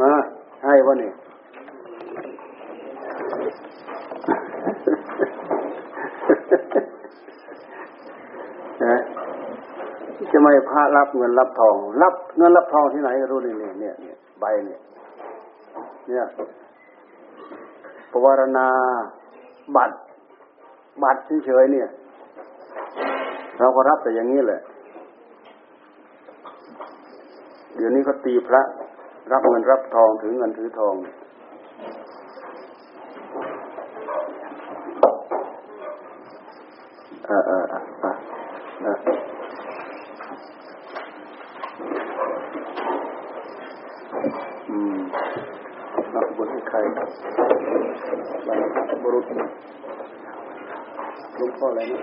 มาให้วะนี่นะจะไม่พระรับเงินรับทอง รับเงินรับทองที่ไหนก็รู้นี่เนี่ยเนี่ยเนี่ยใบเนี่ยเนี่ยปวารณาบัตร บัตรเฉยๆเนี่ย เราก็รับแต่อย่างนี้แหละ เดี๋ยวนี้ก็ตีพระ รับเงินรับทองถือเงินถือทอง เออเออเออเอออืมนักบุญให้ใครบรรพบุรุษหลวงพ่ออะไรนะ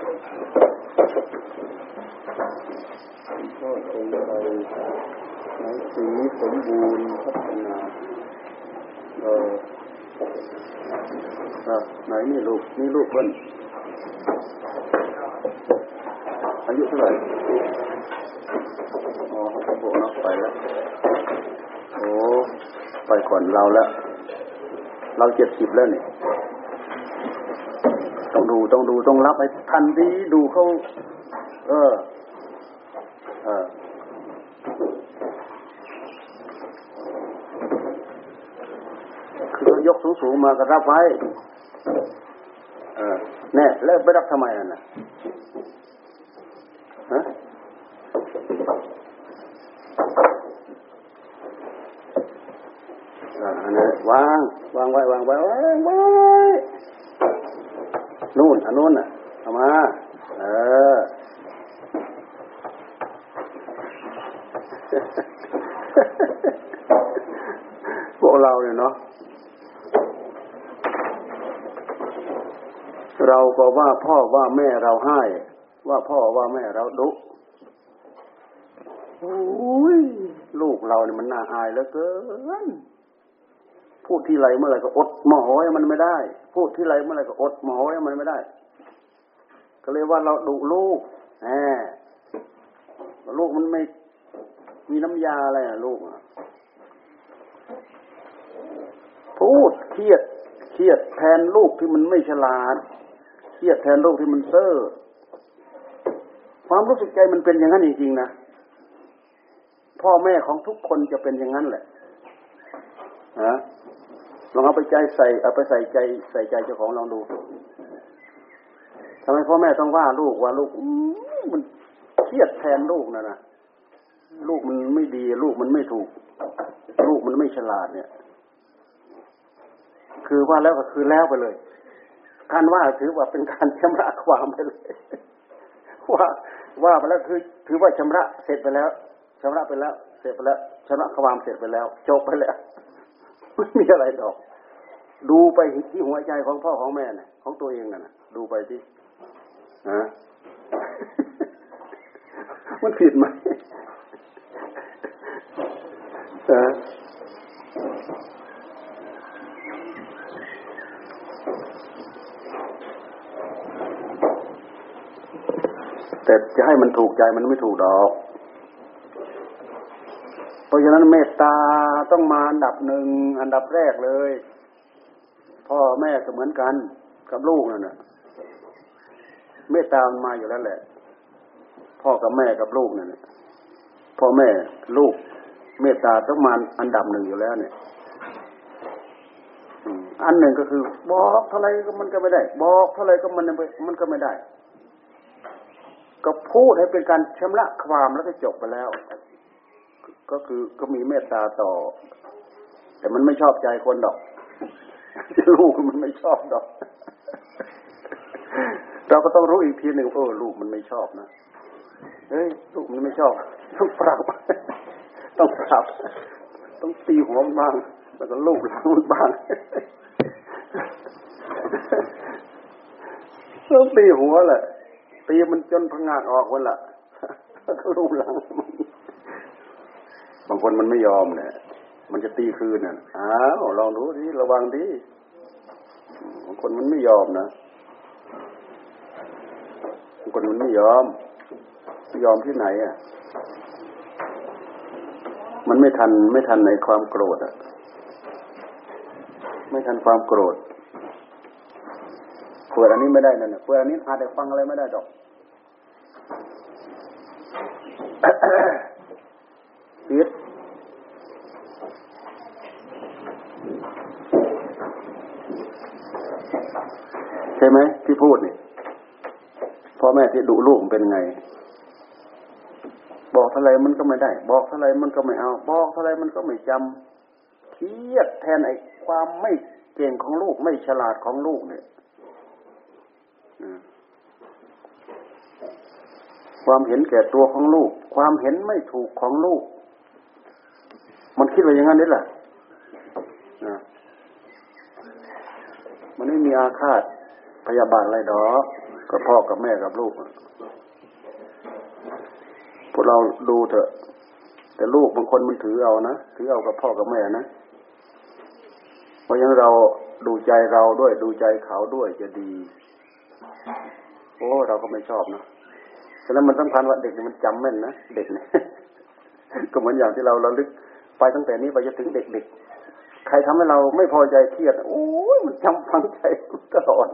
หลวงพ่อคงอะ ไหนสีสมบูรณ์พัฒนาเอออะไหนนี่ลูกนี่ลูกเพิ่นอายุเท่าไหร่อ๋อเขาบอกนักไปแล้วโอ้ไปก่อนเราแล้วเราเจ็ดสิบแล้วนี่ต้องดูต้องดูต้องรับให้ทันทีดูเขาเอออ คือยก สูงๆมาก็รับไว้เออแน่แล้วไปรับทำไมอะนะฮะอันนี้วางวางไว้วางไว้วางไว้นู่นอันนู้นน่ะเอามา เออ พวกเราเนี่ยเนาะ เรา ก็ว่าพ่อว่าแม่เราให้ว่าพ่อว่าแม่เราดุโอ้ยลูกเราเนี่ยมันน่าอายเหลือเกินพูดที่ไรเมื่อไรก็อดมโหยมันไม่ได้ พูดที่ไรเมื่อไรก็อดมโหยมันไม่ได้ ก็เลยว่าเราดุลูกแหมลูกมันไม่มีน้ำยาอะไรอะลูกพูดเครียดเครียดแทนลูกที่มันไม่ฉลาด เครียดแทนลูกที่มันเซ่อความรู้สึกใจมันเป็นอย่างนั้นจริงๆนะพ่อแม่ของทุกคนจะเป็นอย่างนั้นแหละฮะลองเอาไปใจใส่เอาไปใส่ใจใส่ใจเจ้าของลองดูทำไมพ่อแม่ต้องว่าลูกว่าลูกมันเครียดแทนลูกนะนะลูกมันไม่ดี ลูกมันไม่ถูก ลูกมันไม่ฉลาดเนี่ย คือว่าแล้วก็คือแล้วไปเลย การว่าถือว่าเป็นการชำระความไปเลยว่าว่าไปแล้วคือ ถือว่าชำระเสร็จไปแล้วชำระไปแล้ว เสร็จไปแล้วชำระความเสร็จไปแล้วจบไปแล้วไม่มีอะไรดอก ดูไปที่หัวใจของพ่อของแม่นี่ยของตัวเองน่ะดูไปที่ฮะมันผิดไหมฮะ แต่จะให้มันถูกใจมันไม่ถูกดอก เพราะฉะนั้นเมตตาต้องมาอันดับหนึ่งอันดับแรกเลย พ่อแม่ก็เหมือนกันกับลูกนั่นแหละเมตตามันมาอยู่แล้วแหละ พ่อกับแม่กับลูกนั่นแหละพ่อแม่ลูก เมตตาต้องมาอันดับหนึ่งอยู่แล้วเนี่ยอันหนึ่งก็คือ บอกเท่าไรก็มันก็ไม่ได้ บอกเท่าไรก็มันมันก็ไม่ได้ ก็พูดให้เป็นการชำระความแล้วก็จบไปแล้ว ก็คือก็มีเมตตาต่อ แต่มันไม่ชอบใจคนดอกลูกมันไม่ชอบดอก เราก็ต้องรู้อีกทีหนึ่งเออลูกมันไม่ชอบนะเฮ้ยลูกมันไม่ชอบต้องปรับต้องปรับต้องตีหัวมันบ้างแล้วก็ลูกหลังมันบ้างต้องตีหัวแหละ ตีมันจนพังงากออกวันละแล้วก็ลูกหลังบางคนมันไม่ยอมเนี่ยมันจะตีคืนน่ะอ้าวลองดูดิระวังดิบางคนมันไม่ยอมนะบางคนมันไม่ยอมยอมที่ไหนอะ มันไม่ทันไม่ทันในความโกรธอะ ไม่ทันความโกรธ เปิดอันนี้ไม่ได้นั่นเปิดอันนี้อาจจะฟังอะไรไม่ได้ดอกปิดใช่ไหมที่พูดนี่พ่อแม่ที่ดุลูกเป็นไง บอกเท่าไรมันก็ไม่ได้ บอกเท่าไรมันก็ไม่เอา บอกเท่าไรมันก็ไม่จำเครียดแทนไอ้ความไม่เก่งของลูกไม่ฉลาดของลูกเนี่ย ความเห็นแก่ตัวของลูก ความเห็นไม่ถูกของลูก มันคิดว่าอย่างนั้นนี่แหละมันไม่มีอาฆาตพยาบาทอะไรดอกกับพ่อกับแม่กับลูกพวกเราดูเถอะ แต่ลูกบางคนมันถือเอานะถือเอากับพ่อกับแม่นะ เพราะฉะนั้นเราดูใจเราด้วยดูใจเขาด้วยจะดี โอ้ เราก็ไม่ชอบนะ ฉะนั้นมันสำคัญว่าเด็กนี่มันจำแม่นนะเด็กเนี่ยก็เหมือนอย่างที่เราเราลึกไปตั้งแต่นี้ไปจนถึงเด็กๆ ใครทำให้เราไม่พอใจเครียดโอ้ยมันจำฟังใจตลอด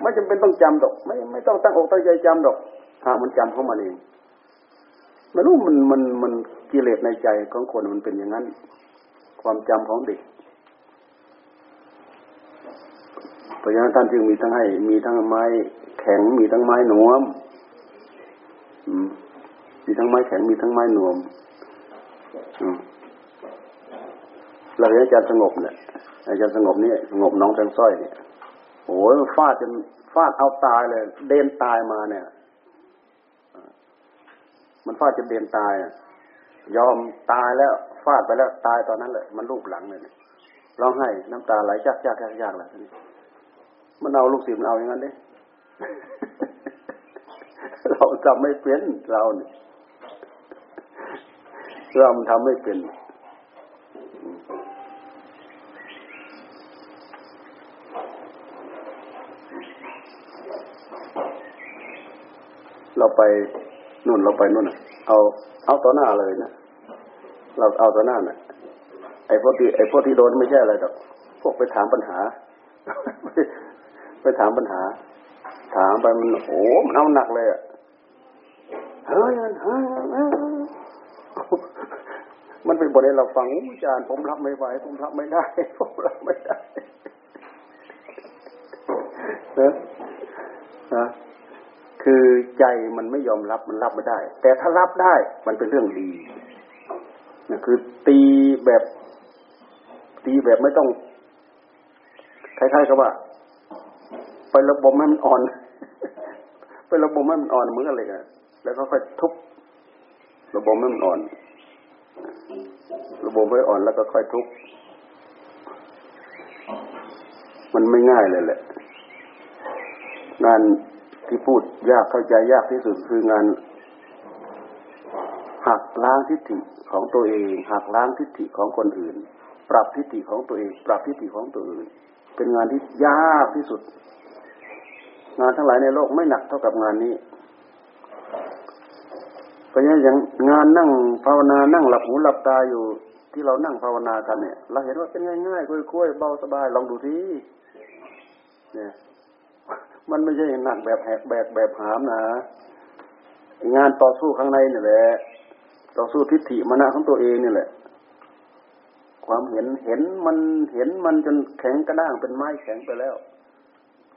ไม่จำเป็นต้องจำดอก ไม่ไม่ต้องตั้งอกตั้งใจจำดอกหามันจำเข้ามาเองไม่รู้มันมันมันกิเลสในใจของคนมันเป็นอย่างนั้น ความจำของเด็กเพราะฉะนั้นท่านจึงมีทั้งให้มีทั้งไม้ แข็งมีทั้งไม้หนวมมีทั้งไม้แข็งมีทั้งไม้หนวมเราเรียนอาจารย์สงบเนี่ยอาจารย์สงบนี่สงบน้องแตงสร้อยเนี่ยโอ้ยฟาดจนฟาดเอาตายเลย เดินตายมาเนี่ยมันฟาดจนเดินตายยอมตายแล้ว ฟาดไปแล้วตายตอนนั้นแหละมันรูปหลังเลยร้องไห้น้ำตาไหลยากยากยากยากเลยมันเอาลูกศิษย์มันเอาอย่างนั้นดิ เราทำไม่เป็นเราเนี่ยเราทำไม่เป็นเราไปนู่นเราไปนู่นเอาเอาต่อหน้าเลยนะเราเอาต่อหน้าน่ะ ไอ้พวกที่ไอ้พวกที่โดนไม่ใช่อะไรหรอกพวกไปถามปัญหา ไปถามปัญหา ถามไปมันโอ้มันเอาหนักเลยอะเฮ้ยเฮ้ยมันเป็นบทเรียนเราฟังอาจารย์ผมรับไม่ไหวผมรับไม่ได้ผมรับไม่ได้เนอะนะคือใจมันไม่ยอมรับมันรับไม่ได้ แต่ถ้ารับได้มันเป็นเรื่องดีนะคือตีแบบ ตีแบบไม่ต้องคล้ายๆกับว่า ไประบบให้มันอ่อน ประบบให้มันอ่อนเหมือนอะไรกันแล้วก็ค่อยทุบระบบให้มันอ่อน ระบบไม่อ่อนแล้วก็ค่อยทุบมันไม่ง่ายเลยแหละ งานที่พูดยากเข้าใจยากที่สุดคืองานหักล้างทิฏฐิของตัวเองหักล้างทิฏฐิของคนอื่น ปรับทิฏฐิของตัวเอง ปรับทิฏฐิของตัวอื่น เป็นงานที่ยากที่สุด งานทั้งหลายในโลกไม่หนักเท่ากับงานนี้เพราะงั้นอย่างงานนั่งภาวนานั่งหลับหูหลับตาอยู่ที่เรานั่งภาวนากันเนี่ย เราเห็นว่าเป็นง่ายๆคุ้ยๆเบาสบายลองดูทีเนี่ย มันไม่ใช่หนักแบบแหกแบกแบบหามนะงานต่อสู้ข้างในนี่แหละ ต่อสู้ทิฏฐิมรณะของตัวเองนี่แหละ ความเห็นเห็นมันเห็นมันจนแข็งกระด้างเป็นไม้แข็งไปแล้ว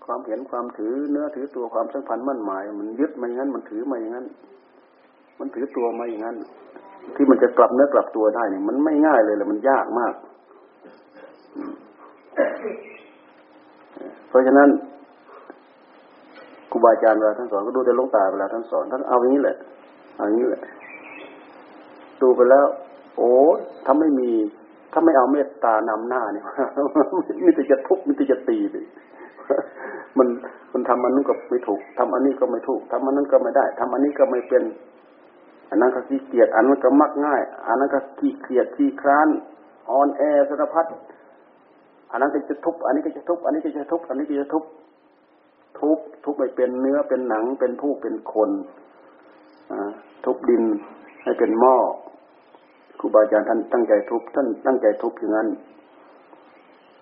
ความเห็นความถือเนื้อถือตัวความสัมพันธ์มั่นหมาย มันยึดมาอย่างนั้น มันถือมาอย่างนั้น มันถือตัวมาอย่างนั้น ที่มันจะกลับเนื้อกลับตัวได้เนี่ยมันไม่ง่ายเลยแหละมันยากมาก เพราะฉะนั้นครูบาอาจารย์เวลาท่านสอนก็ดูแต่ลงตาเวลาท่านสอนท่านเอาอย่างนี้แหละเอาอย่างนี้แหละ ดูไปแล้ว โอ้ถ้าไม่มี ถ้าไม่เอาเมตตานำหน้าเนี่ยนี่จะจะทุบนี่จะตีเลยมันมันทำอันนู้นก็ไม่ถูกทำอันนี้ก็ไม่ถูกทำอันนั้นก็ไม่ได้ทำอันนี้ก็ไม่เป็น อันนั้นก็ขี้เกียจอันนั้นก็มักง่าย อันนั้นก็ขี้เกียจขี้คร้านอ่อนแอสารพัดอันนั้นก็จะทุบอันนี้ก็จะทุบอันนี้ก็จะทุบอันนี้ก็จะทุบทุบทุบไปเป็นเนื้อเป็นหนังเป็นผู้เป็นคนทุบดินให้เป็นหม้อ ครูบาอาจารย์ท่านตั้งใจทุบท่านตั้งใจทุบอย่างนั้น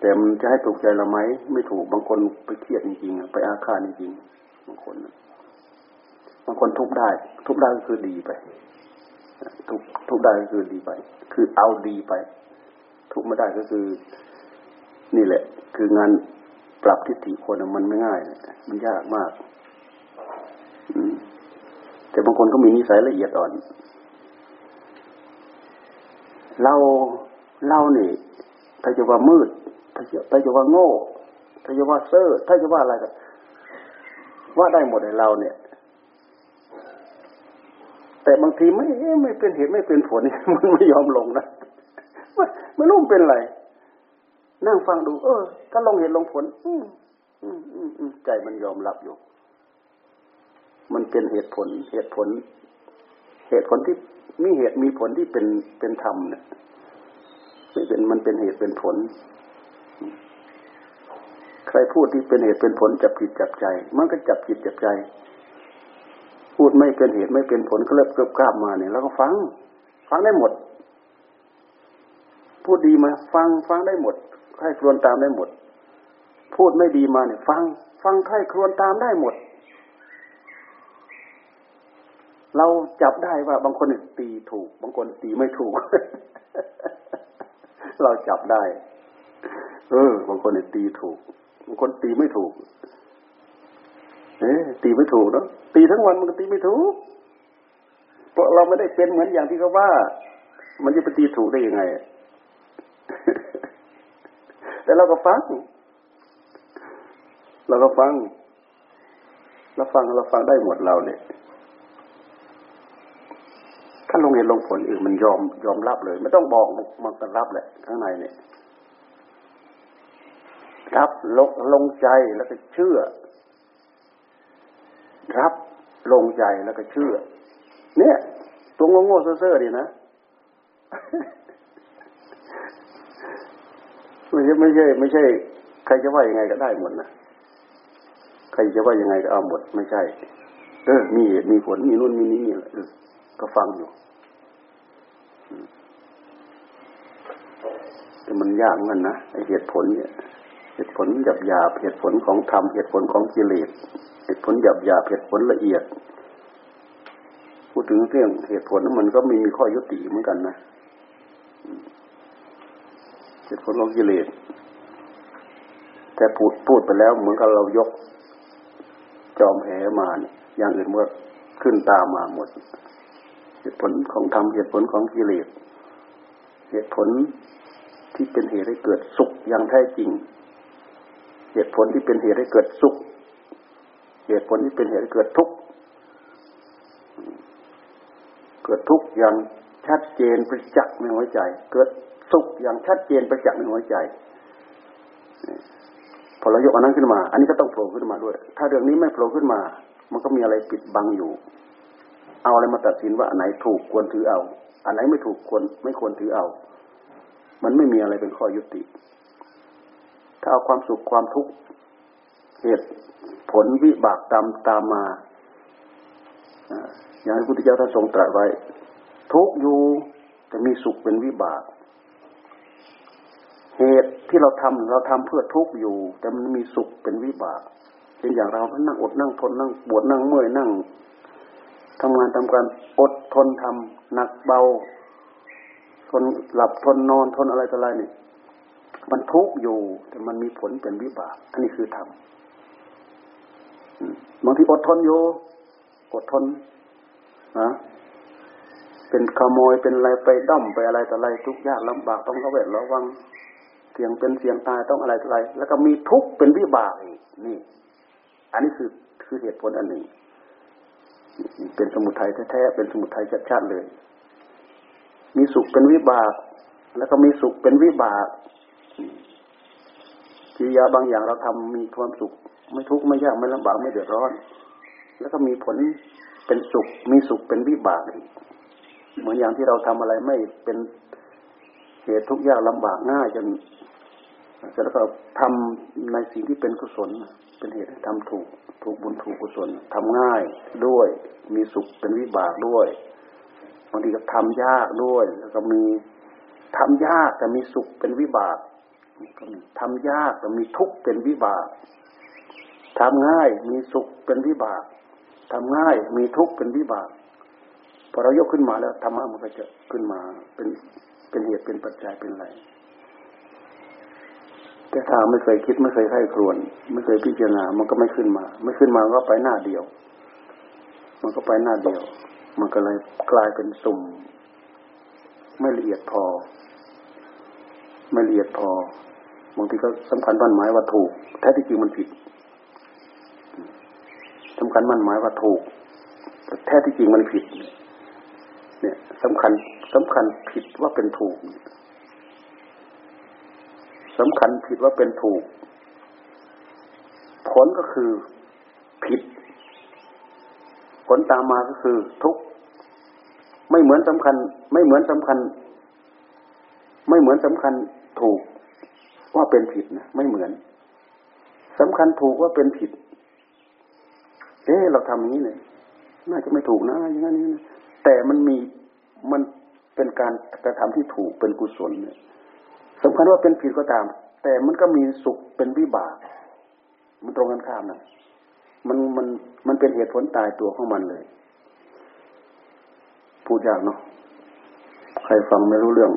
แต่มันจะให้ถูกใจเราไหมไม่ถูกบางคนไปเครียดจริงๆไปอาฆาตจริงๆบางคน บางคนทุบได้ ทุบได้ก็คือดีไป ทุบทุบได้ก็คือดีไป คือเอาดีไป ทุบไม่ได้ก็คือ นี่แหละ คืองานปรับทิฏฐิคนมันไม่ง่ายมันยากมากแต่บางคนก็มีนิสัยละเอียดอ่อน เราเราเนี่ยถ้าจะว่ามืดถ้าจะถ้าจะว่าโง่ถ้าจะว่าเซ่อถ้าจะว่าอะไรก็ว่าได้หมดในเราเนี่ย แต่บางทีไม่ไม่เป็นเหตุไม่เป็นผลมันไม่ยอมลงนะไม่รู้เป็นอะไรนั่งฟังดู เออ ถ้าลงเหตุลงผล อืมอืมอืมใจมันยอมรับอยู่ มันเป็นเหตุผล เหตุผล เหตุผลที่มีเหตุมีผลที่เป็นเป็นธรรมเนี่ยไม่เป็นมันเป็นเหตุเป็นผล ใครพูดที่เป็นเหตุเป็นผลจับจิตจับใจ มันก็จับจิตจับใจ พูดไม่เป็นเหตุไม่เป็นผลก็เลิกเกิบกล้ามาเนี่ยแล้วก็ฟัง ฟังได้หมด พูดดีมา ฟังฟังได้หมดใครครวนตามได้หมด พูดไม่ดีมาเนี่ย ฟัง ฟังใครครวนตามได้หมด เราจับได้ว่าบางคนตีถูก บางคนตีไม่ถูก เราจับได้ เออ บางคนตีถูก บางคนตีไม่ถูก เอ๊ตีไม่ถูกเนาะตีทั้งวันมันก็ตีไม่ถูก เพราะเราไม่ได้เป็นเหมือนอย่างที่เขาว่า มันจะไปตีถูกได้ยังไง แต่เราก็ฟัง เราก็ฟังเราฟังเราฟังได้หมดเราเนี่ย ถ้าลงเหตุลงผลอื่นมันยอมยอมรับเลย ไม่ต้องบอกมันก็รับแหละข้างในเนี่ยรับลงลงใจแล้วก็เชื่อ รับลงใจแล้วก็เชื่อ เนี่ย ตัวงงๆเซ่อๆดีนะไม่ใช่ไม่ใช่ ไม่ใช่ ใครจะว่ายังไงก็ได้หมดนะใครจะว่ายังไงก็เอาหมด ไม่ใช่ เออ มีมีผลมีนู่นมีนี้นี่เออก็ฟังอยู่ แต่มันยากมันนะเหตุผลเนี่ยเหตุผลหยาบหยาบเหตุผลของธรรมเหตุผลของกิเลสเหตุผลหยาบหยาบเหตุผลละเอียด พูดถึงเรื่องเหตุผลนั้นมันก็มีมีข้อยุติเหมือนกันนะเหตุผลของกิเลสแต่พูดพูดไปแล้วเหมือนกับเรายกจอมแหมาเนี่ยอย่างอื่นเมื่อขึ้นตามมาหมด เหตุผลของธรรมเหตุผลของกิเลสเหตุผล ที่เป็นเหตุให้เกิดสุขอย่างแท้จริง เหตุผลที่เป็นเหตุให้เกิดสุข เหตุผลที่เป็นเหตุให้เกิดทุกข์เกิดทุกข์อย่างชัดเจนประจักษ์ในหัวใจ เกิดสุขอย่างชัดเจนประจักษ์ในหัวใจพอเรายกอันนั้นขึ้นมา อันนี้ก็ต้องโผล่ขึ้นมาด้วย ถ้าเรื่องนี้ไม่โผล่ขึ้นมา มันก็มีอะไรปิดบังอยู่ เอาอะไรมาตัดสินว่าอันไหนถูกควรถือเอา อันไหนไม่ถูกควรไม่ควรถือเอา มันไม่มีอะไรเป็นข้อยุติ ถ้าเอาความสุขความทุกข์เหตุผลวิบากตามตามมาอย่างที่พุทธเจ้าท่านทรงตรัสไว้ ทุกอยู่แต่มีสุขเป็นวิบาก เหตุที่เราทำเราทำเพื่อทุกอยู่ แต่มันมีสุขเป็นวิบากเช่นอย่างเรานั่งอดนั่งทนนั่งปวดนั่งเมื่อยนั่งทำงานทำการอดทนทำหนักเบา ทนหลับทนนอนทนอะไรต่ออะไรนี่มันทุกข์อยู่ แต่มันมีผลเป็นวิบากอันนี้คือธรรมบางทีอดทนอยู่อดทนนะเป็นขโมยเป็นอะไรไปด้อมไปอะไรต่ออะไร ทุกยากลำบากต้องระเวทระวังเสียงเป็นเสียงตายต้องอะไรต่ออะไร แล้วก็มีทุกข์เป็นวิบากอีกนี่ อันนี้คือคือเหตุผลอันหนึ่ง เป็นสมุทัยแท้ๆเป็นสมุทัยชัดๆเลย มีสุขเป็นวิบาก แล้วก็มีสุขเป็นวิบากกิริยาบางอย่างเราทำมีความสุข ไม่ทุกข์ไม่ยากไม่ลำบากไม่เดือดร้อน แล้วก็มีผลเป็นสุข มีสุขเป็นวิบากอีกเหมือนอย่างที่เราทำอะไรไม่เป็นเหตุทุกข์ยากลำบากง่ายจนแล้วก็ทำในสิ่งที่เป็นกุศล เป็นเหตุให้ทำถูก ถูกบุญถูกกุศลทำง่ายด้วย มีสุขเป็นวิบากด้วยางทีก็ทำยากด้วย แล้วก็มีทำยากแต่มีสุขเป็นวิบากก็มีทำยากแต่มีทุกข์เป็นวิบากทำง่ายมีสุขเป็นวิบากทำง่ายมีทุกข์เป็นวิบากพอเรายกขึ้นมาแล้วธรรมะมันก็จะขึ้นมาเป็นเป็นเหตุเป็นปัจจัยเป็นอะไรแต่ถ้าไม่เคยคิดไม่เคยไข้ครวน ไม่เคยพิจารณา มันก็ไม่ขึ้นมา ไม่ขึ้นมาก็ไปหน้าเดียว มันก็ไปหน้าเดียว มันก็เลยกลายเป็นสุ่ม ไม่ละเอียดพอ ไม่ละเอียดพอบางทีก็สำคัญมั่นหมายว่าถูกแท้ที่จริงมันผิดสำคัญมั่นหมายว่าถูกแต่แท้ที่จริงมันผิด เนี่ยสำคัญสำคัญผิดว่าเป็นถูกสำคัญผิดว่าเป็นถูก ผลก็คือผิด ผลตามมาก็คือทุก ไม่เหมือนสำคัญ ไม่เหมือนสำคัญ ไม่เหมือนสำคัญถูกว่าเป็นผิดนะไม่เหมือนสำคัญถูกว่าเป็นผิด เอ๊เราทำอย่างนี้เลยน่าจะไม่ถูกนะอย่างนี้นะแต่มันมีมันเป็นการกระทำที่ถูกเป็นกุศลเนี่ยสำคัญว่าเป็นผิดก็ตาม แต่มันก็มีสุขเป็นวิบาก มันตรงกันข้ามนะมันมันมันเป็นเหตุผลตายตัวของมันเลย พูดยากเนาะใครฟังไม่รู้เรื่อง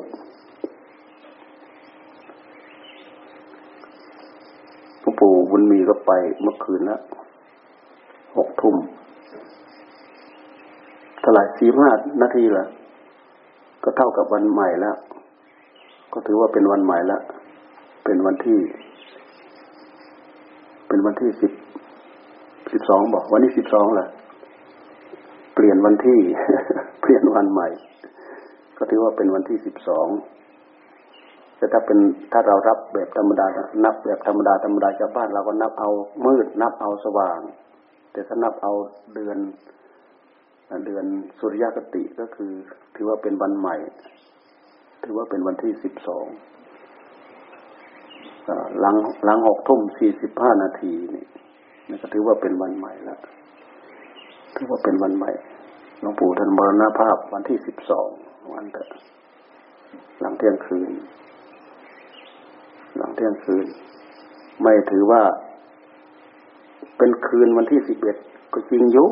หลวงปู่บุญมีก็ไปเมื่อคืนล้วหกทุ่มเท่าไหร่สี่ห้านาทีละก็เท่ากับวันใหม่แล้ว ก็ถือว่าเป็นวันใหม่ล้วเป็นวันที่ เป็นวันที่สิบสิบสองบอก วันนี้สิบสองแหละ เปลี่ยนวันที่ เปลี่ยนวันใหม่ ก็ถือว่าเป็นวันที่สิบสองแต่ถ้าเป็นถ้าเรารับแบบธรรมดา นับแบบธรรมดาธรรมดาชาวบ้านเราก็นับเอามืด นับเอาสว่าง แต่ถ้านับเอาเดือน เดือนสุริยคติก็คือ ถือว่าเป็นวันใหม่ ถือว่าเป็นวันที่สิบสองหลังหลังหกทุ่มสี่สิบห้านาทีนี่นี่ก็ถือว่าเป็นวันใหม่แล้ว ถือว่าเป็นวันใหม่หลวงปู่ท่านมรณภาพวันที่สิบสองวันเถอะหลังเที่ยงคืน หลังเที่ยงคืน ไม่ถือว่า เป็นคืนวันที่สิบเอ็ดก็จริงยุ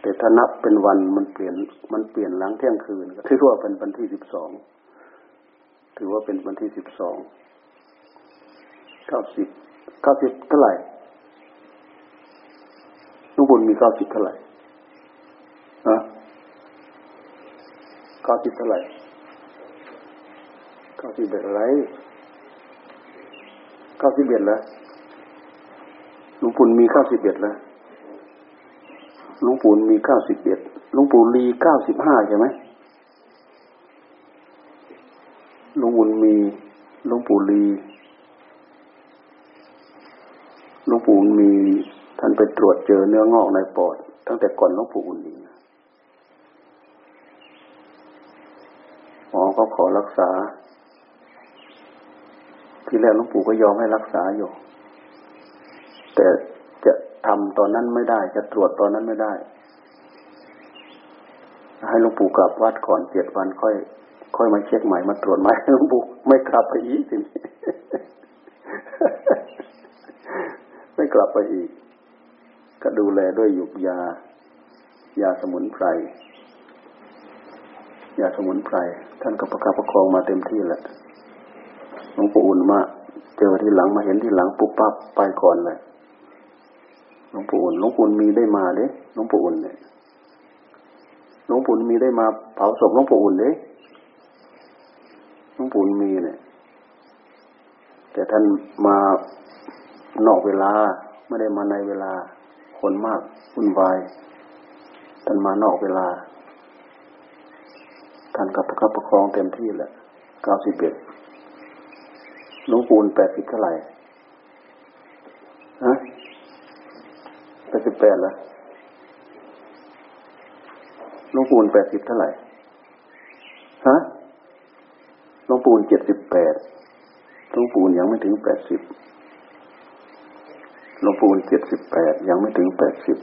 แต่ถ้านับเป็นวันมันเปลี่ยน มันเปลี่ยนหลังเที่ยงคืนก็ถือว่าเป็นวันที่สิบสองถือว่าเป็นวันที่สิบสองเก้าสิบเก้าสิบเท่าไหร่ บุญมีเก้าสิบเท่าไหร่ฮะเก้าสิบเท่าไหร่เก้าสิบเอ็ดอะไรเก้าสิบเอ็ดแล้วลุงปุ่นมีเก้าสิบเอ็ดแล้วลุงปู่มีเก้าสิบเอ็ดลุงปู่ลีเก้าสิบห้าใช่ไหมลุงบุญมีลุงปู่ลีลุงปู่มี ท่านไปตรวจเจอเนื้องอกในปอด ตั้งแต่ก่อนลุงปู่อุ่นอีกหมอเขาขอรักษา ที่แรกลุงปู่ก็ยอมให้รักษาอยู่ แต่จะทำตอนนั้นไม่ได้ จะตรวจตอนนั้นไม่ได้ ให้หลวงปู่กลับวัดก่อนเจ็ดวันค่อย ค่อยมาเช็คใหม่มาตรวจใหม่หลวงปู่ไม่กลับไปอีกทีนี้ไม่กลับไปอีก ก็ดูแลด้วยหยุกยา ยาสมุนไพร ยาสมุนไพร ท่านก็ประคับประคองมาเต็มที่แหละหลวงปู่อุ่นมาเจอที่หลังมาเห็นที่หลังปุ๊บปั๊บไปก่อนเลยหลวงปู่อุ่นหลวงปู่มีได้มาเด้หลวงปู่อุ่นเนี่ยหลวงปู่มีได้มาเผาศพหลวงปู่อุ่นเด้หลวงปู่มีเนี่ย แต่ท่านมานอกเวลาไม่ได้มาในเวลา คนมากวุ่นวายท่านมานอกเวลาท่านกับประคับประคองเต็มที่แหละเก้าสิบเอ็ดหลวงปู่แปดสิบเท่าไหร่ฮะแปดสิบแปดแล้วหลวงปู่แปดสิบเท่าไหร่ฮะหลวงปู่เจ็ดสิบแปดหลวงปู่ยังไม่ถึงแปดสิบ หลวงปู่เจ็ดสิบแปดยังไม่ถึงแปดสิบ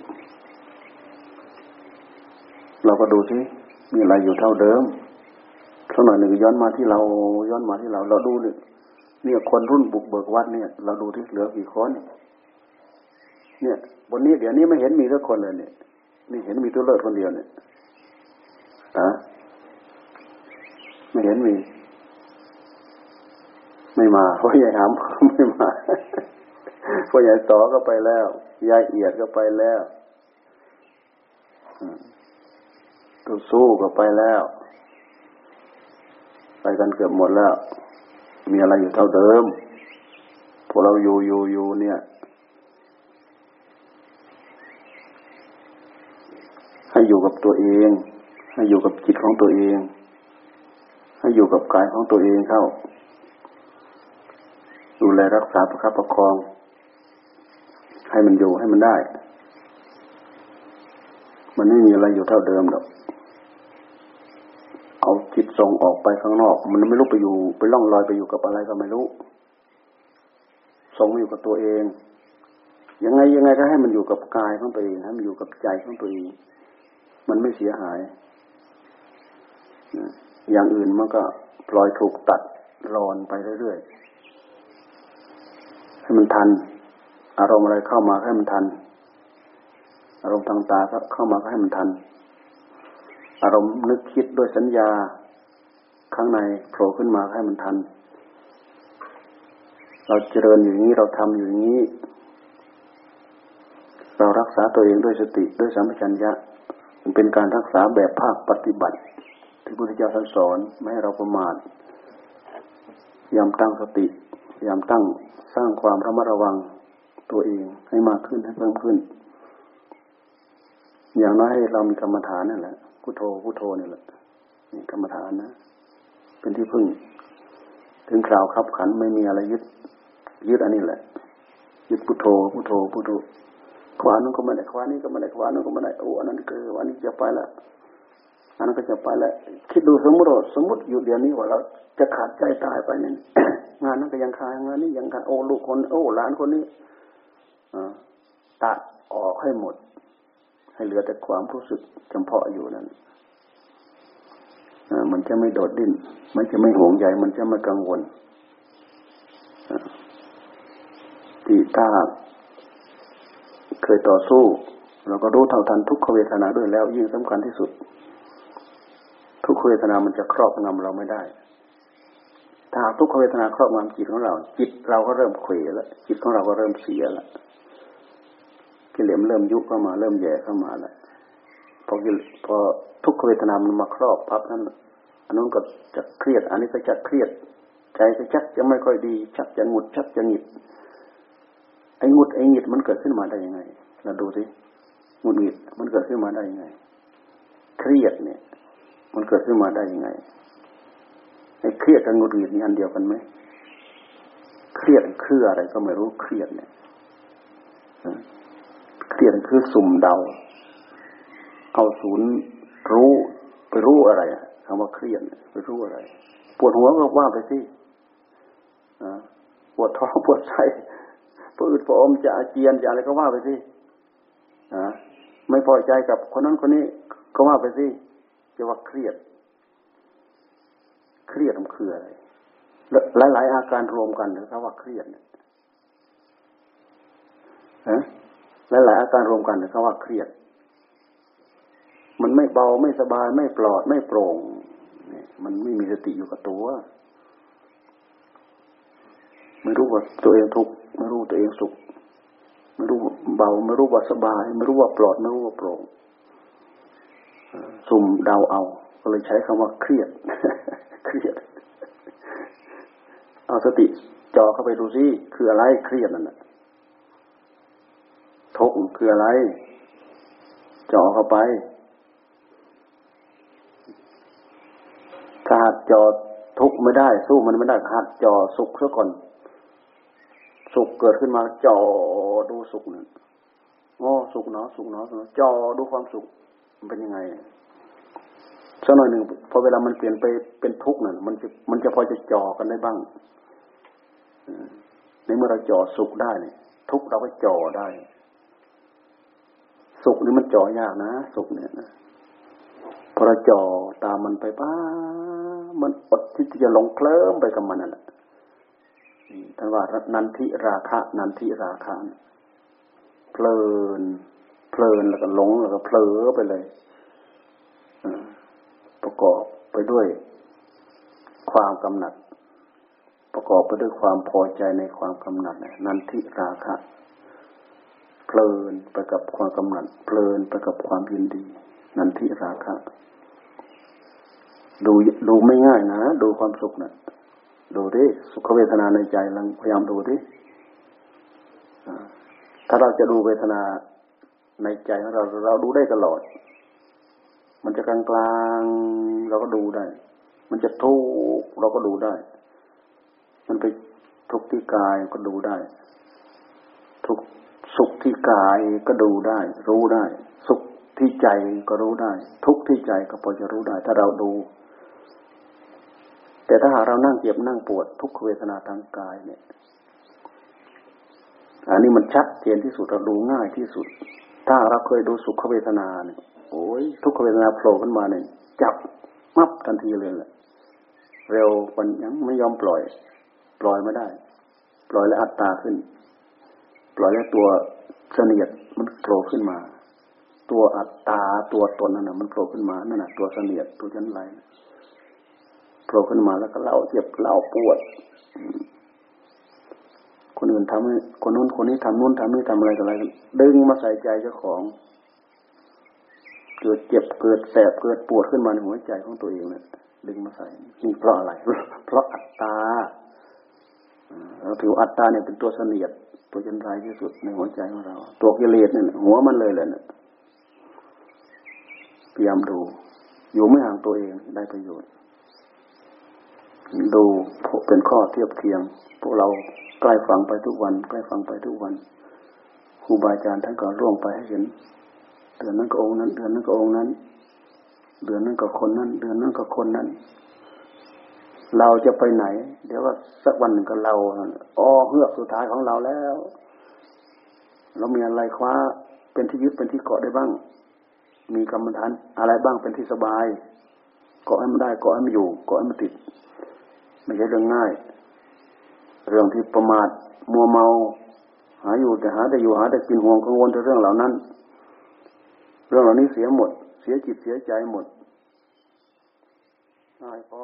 เราก็ดูสิมีอะไรอยู่เท่าเดิมสักหน่อยหนึ่งย้อนมาที่เราย้อนมาที่เรา เราดูเนี่ยเนี่ยคนรุ่นบุกเบิกวัดเนี่ย เราดูที่เหลือกี่คนเนี่ยวันนี้เดี๋ยวนี้ไม่เห็นมีสักคนเลยเนี่ยนี่เห็นมีตัวเลิศคนเดียวเนี่ยอะไม่เห็นมี ไม่มาพ่อใหญ่หามไม่มา พ่อใหญ่ต่อก็ไปแล้ว ยายเอียดก็ไปแล้วตัวสู้ก็ไปแล้ว ไปกันเกือบหมดแล้ว มีอะไรอยู่เท่าเดิม พวกเราอยู่อยู่อยู่เนี่ย ให้อยู่กับตัวเอง ให้อยู่กับจิตของตัวเอง ให้อยู่กับกายของตัวเองเข้า ดูแลรักษาประคับประคอง ให้มันอยู่ให้มันได้ มันไม่มีอะไรอยู่เท่าเดิมหรอกเอาจิตส่งออกไปข้างนอก มันไม่รู้ไปอยู่ไปล่องลอยไปอยู่กับอะไรก็ไม่รู้ส่งมาอยู่กับตัวเอง ยังไงยังไงก็ให้มันอยู่กับกายของตัวเองให้มันอยู่กับใจของตัวเองมันไม่เสียหาย อย่างอื่นมันก็ปล่อยถูกตัดรอนไปเรื่อยๆให้มันทัน อารมณ์อะไรเข้ามาให้มันทัน อารมณ์ทางตาเข้ามาก็ให้มันทัน อารมณ์นึกคิดด้วยสัญญา ข้างในโผล่ขึ้นมาให้มันทัน เราเจริญอย่างนี้เราทำอยู่อย่างนี้ เรารักษาตัวเองด้วยสติด้วยสัมปชัญญะมันเป็นการรักษาแบบภาคปฏิบัติ ที่พระพุทธเจ้าท่านสอนไม่ให้เราประมาทยามตั้งสติยามตั้งสร้างความระมัดระวัง ตัวเองให้มากขึ้นให้เพิ่มขึ้น อย่างน้อยเรามีกรรมฐานนั่นแหละพุทโธพุทโธนี่แหละนี่กรรมฐานนะ เป็นที่พึ่ง ถึงคราวขับขันไม่มีอะไรยึด ยึดอันนี้แหละ ยึดพุทโธพุทโธพุทโธขวานู้นก็ไม่ได้ขวานี้ก็ไม่ได้ขวานู้นก็ไม่ได้โอ้อันนั้นคือวันนี้จะไปละอันนั้นก็จะไปล้วคิดดูสมมติสมมติอยู่เดี๋ยวนี้ว่าเราจะขาดใจตายไปนี่งานนั้นก็ยังคางานนี้ยังคาโอ้ลูกคนโอ้หลานคนนี้ ตัดออกให้หมด ให้เหลือแต่ความรู้สึกจำเพาะอยู่นั้นมันจะไม่โดดดิ้น มันจะไม่ห่วงใยมันจะไม่กังวลที่ถ้าเคยต่อสู้ เราก็รู้เท่าทันทุกขเวทนาด้วยแล้ว ยิ่งสำคัญที่สุด ทุกขเวทนามันจะครอบงำเราไม่ได้ ถ้าทุกขเวทนาครอบงำจิตของเรา จิตเราก็เริ่มเขวแล้วจิตของเราก็เริ่มเสียแล้ว กิเลสเริ่มยุบเข้ามาเริ่มแย่เข้ามาแล้วพอพอทุกขเวทนามันมาครอบพับนั้นอันนู้นก็จะเครียด อันนี้ก็จะเครียด ใจก็ชักจะไม่ค่อยดี ชักจะหงุดชักจะหงิดไอ้หงุดไอ้หงิดมันเกิดขึ้นมาได้ยังไงเราดูสิหงุดหงิดมันเกิดขึ้นมาได้ยังไง เครียดเนี่ย มันเกิดขึ้นมาได้ยังไงไอ้เครียดกับหงุดหงิดนี่อันเดียวกันไหมเครียดคืออะไรก็ไม่รู้เครียดเนี่ย เครียดคือสุ่มเดา เอาศูนย์รู้ไปรู้อะไรคำว่าเครียดไปรู้อะไร ปวดหัวก็ว่าไปสิปวดท้องปวดไส้ปวดปวดจะอาเจียนจะอะไรก็ว่าไปสิไม่พอใจกับคนนั้นคนนี้ก็ว่าไปสิจะว่าเครียด เครียดมันคืออะไรหลาย ๆ อาการรวมกันหรือคำว่าเครียดเนี่ย หลายๆอาการรวมกันเเขาว่าเครียด มันไม่เบาไม่สบายไม่ปลอดไม่โปร่งมันไม่มีสติอยู่กับตัว ไม่รู้ว่าตัวเองทุกข์ไม่รู้ตัวเองสุข ไม่รู้เบา ไม่รู้ว่าสบาย ไม่รู้ว่าปลอดไม่รู้ว่าโปร่งสุ่มเดาเอา ก็เลยใช้คำว่าเครียด เครียด เอาสติจ่อเข้าไปดูซิคืออะไรเครียดนั่นแหละ ทุกข์คืออะไรจ่อเข้าไป ถ้าหัดจ่อทุกข์ไม่ได้ สู้มันไม่ได้หัดจ่อสุขซะก่อน สุขเกิดขึ้นมาจอดูสุขนั่นโอ้สุขเนาะสุขเนาะจอดูความสุขมันเป็นยังไงสักหน่อยหนึ่งพอเวลามันเปลี่ยนไปเป็นทุกข์นั่นมันจะมันจะพอจะจ่อกันได้บ้างในเมื่อเราจ่อสุขได้เนี่ยทุกข์เราก็จ่อได้ สุขนี่มันจ่อยากนะ สุขเนี่ยนะพระจอตามมันไปป้ามันอดที่จะหลงเคลิ้มไปกับมันนั่นแหละท่านว่านันทิราคะ นันทิราคะเพลิน เพลินแล้วก็หลงแล้วก็เผลอไปเลยประกอบไปด้วยความกำหนัด ประกอบไปด้วยความพอใจในความกำหนัดนันทิราคะ เพลินไปกับความกำหนัดเพลินไปกับความยินดี นันทิราคะ ดูดูไม่ง่ายนะ ดูความสุขนะดูดิสุขเวทนาในใจลองพยายามดูดิถ้าเราจะดูเวทนาในใจของเราเราดูได้ตลอด มันจะกลางกลางเราก็ดูได้ มันจะทุกเราก็ดูได้ มันไปทุกข์ที่กายก็ดูได้ ที่กายก็ดูได้ รู้ได้ สุขที่ใจก็รู้ได้ ทุกที่ใจก็พอจะรู้ได้ ถ้าเราดู แต่ถ้าหากเรานั่งเจ็บนั่งปวด ทุกเวทนาทางกายเนี่ยอันนี้มันชัดเจนที่สุดเราดูง่ายที่สุด ถ้าเราเคยดูสุขเวทนาเนี่ยโอ้ยทุกเวทนาโผล่ขึ้นมาเนี่ยจับมับทันทีเลยแหละเร็วมันยังไม่ยอมปล่อย ปล่อยไม่ได้ ปล่อยแล้วอัตตาขึ้น ปล่อยแล้วตัว เสนียดมันโผล่ขึ้นมา ตัวอัตตาตัวตนนั่นน่ะมันโผล่ขึ้นมานั่นน่ะตัวเสนียดตัวชั้นไรโผล่ขึ้นมาแล้วก็เล่าเจ็บเล่าปวด คนอื่นทำคนนู้นคนนี้ทำนู้นทำนี่ทำอะไรต่ออะไรดึงมาใส่ใจเจ้าของ เกิดเจ็บเกิดแสบเกิดปวดขึ้นมาในหัวใจของตัวเองเนี่ยดึงมาใส่นี่เพราะอะไร เพราะอัตตา เราถืออัตตาเนี่ยเป็นตัวเสนียด ตัวยันไรที่สุดในหัวใจของเรา ตัวกิเลสเนี่ยหัวมันเลยแหละเนี่ยพยายามดู อยู่ไม่ห่างตัวเองได้ประโยชน์ ดูเป็นข้อเทียบเคียง พวกเราใกล้ฟังไปทุกวัน ใกล้ฟังไปทุกวันครูบาอาจารย์ท่านก็ร่วงไปให้เห็นเดือนนั้นก็องค์นั้น เดือนนั้นก็องค์นั้น เดือนนั้นก็คนนั้น เดือนนั้นก็คนนั้น เราจะไปไหน เดี๋ยวว่าสักวันหนึ่งก็เราอ๋อเฮือกสุดท้ายของเราแล้ว เรามีอะไรคว้าเป็นที่ยึดเป็นที่เกาะได้บ้าง มีกรรมฐานอะไรบ้างเป็นที่สบาย เกาะให้มันได้เกาะให้มันอยู่ เกาะให้มันติด ไม่ใช่เรื่องง่าย เรื่องที่ประมาทมัวเมา หาอยู่แต่หาแต่อยู่หาแต่กินห่วงกังวลแต่เรื่องเหล่านั้น เรื่องเหล่านี้เสียหมด เสียจิตเสียใจหมดนายพอ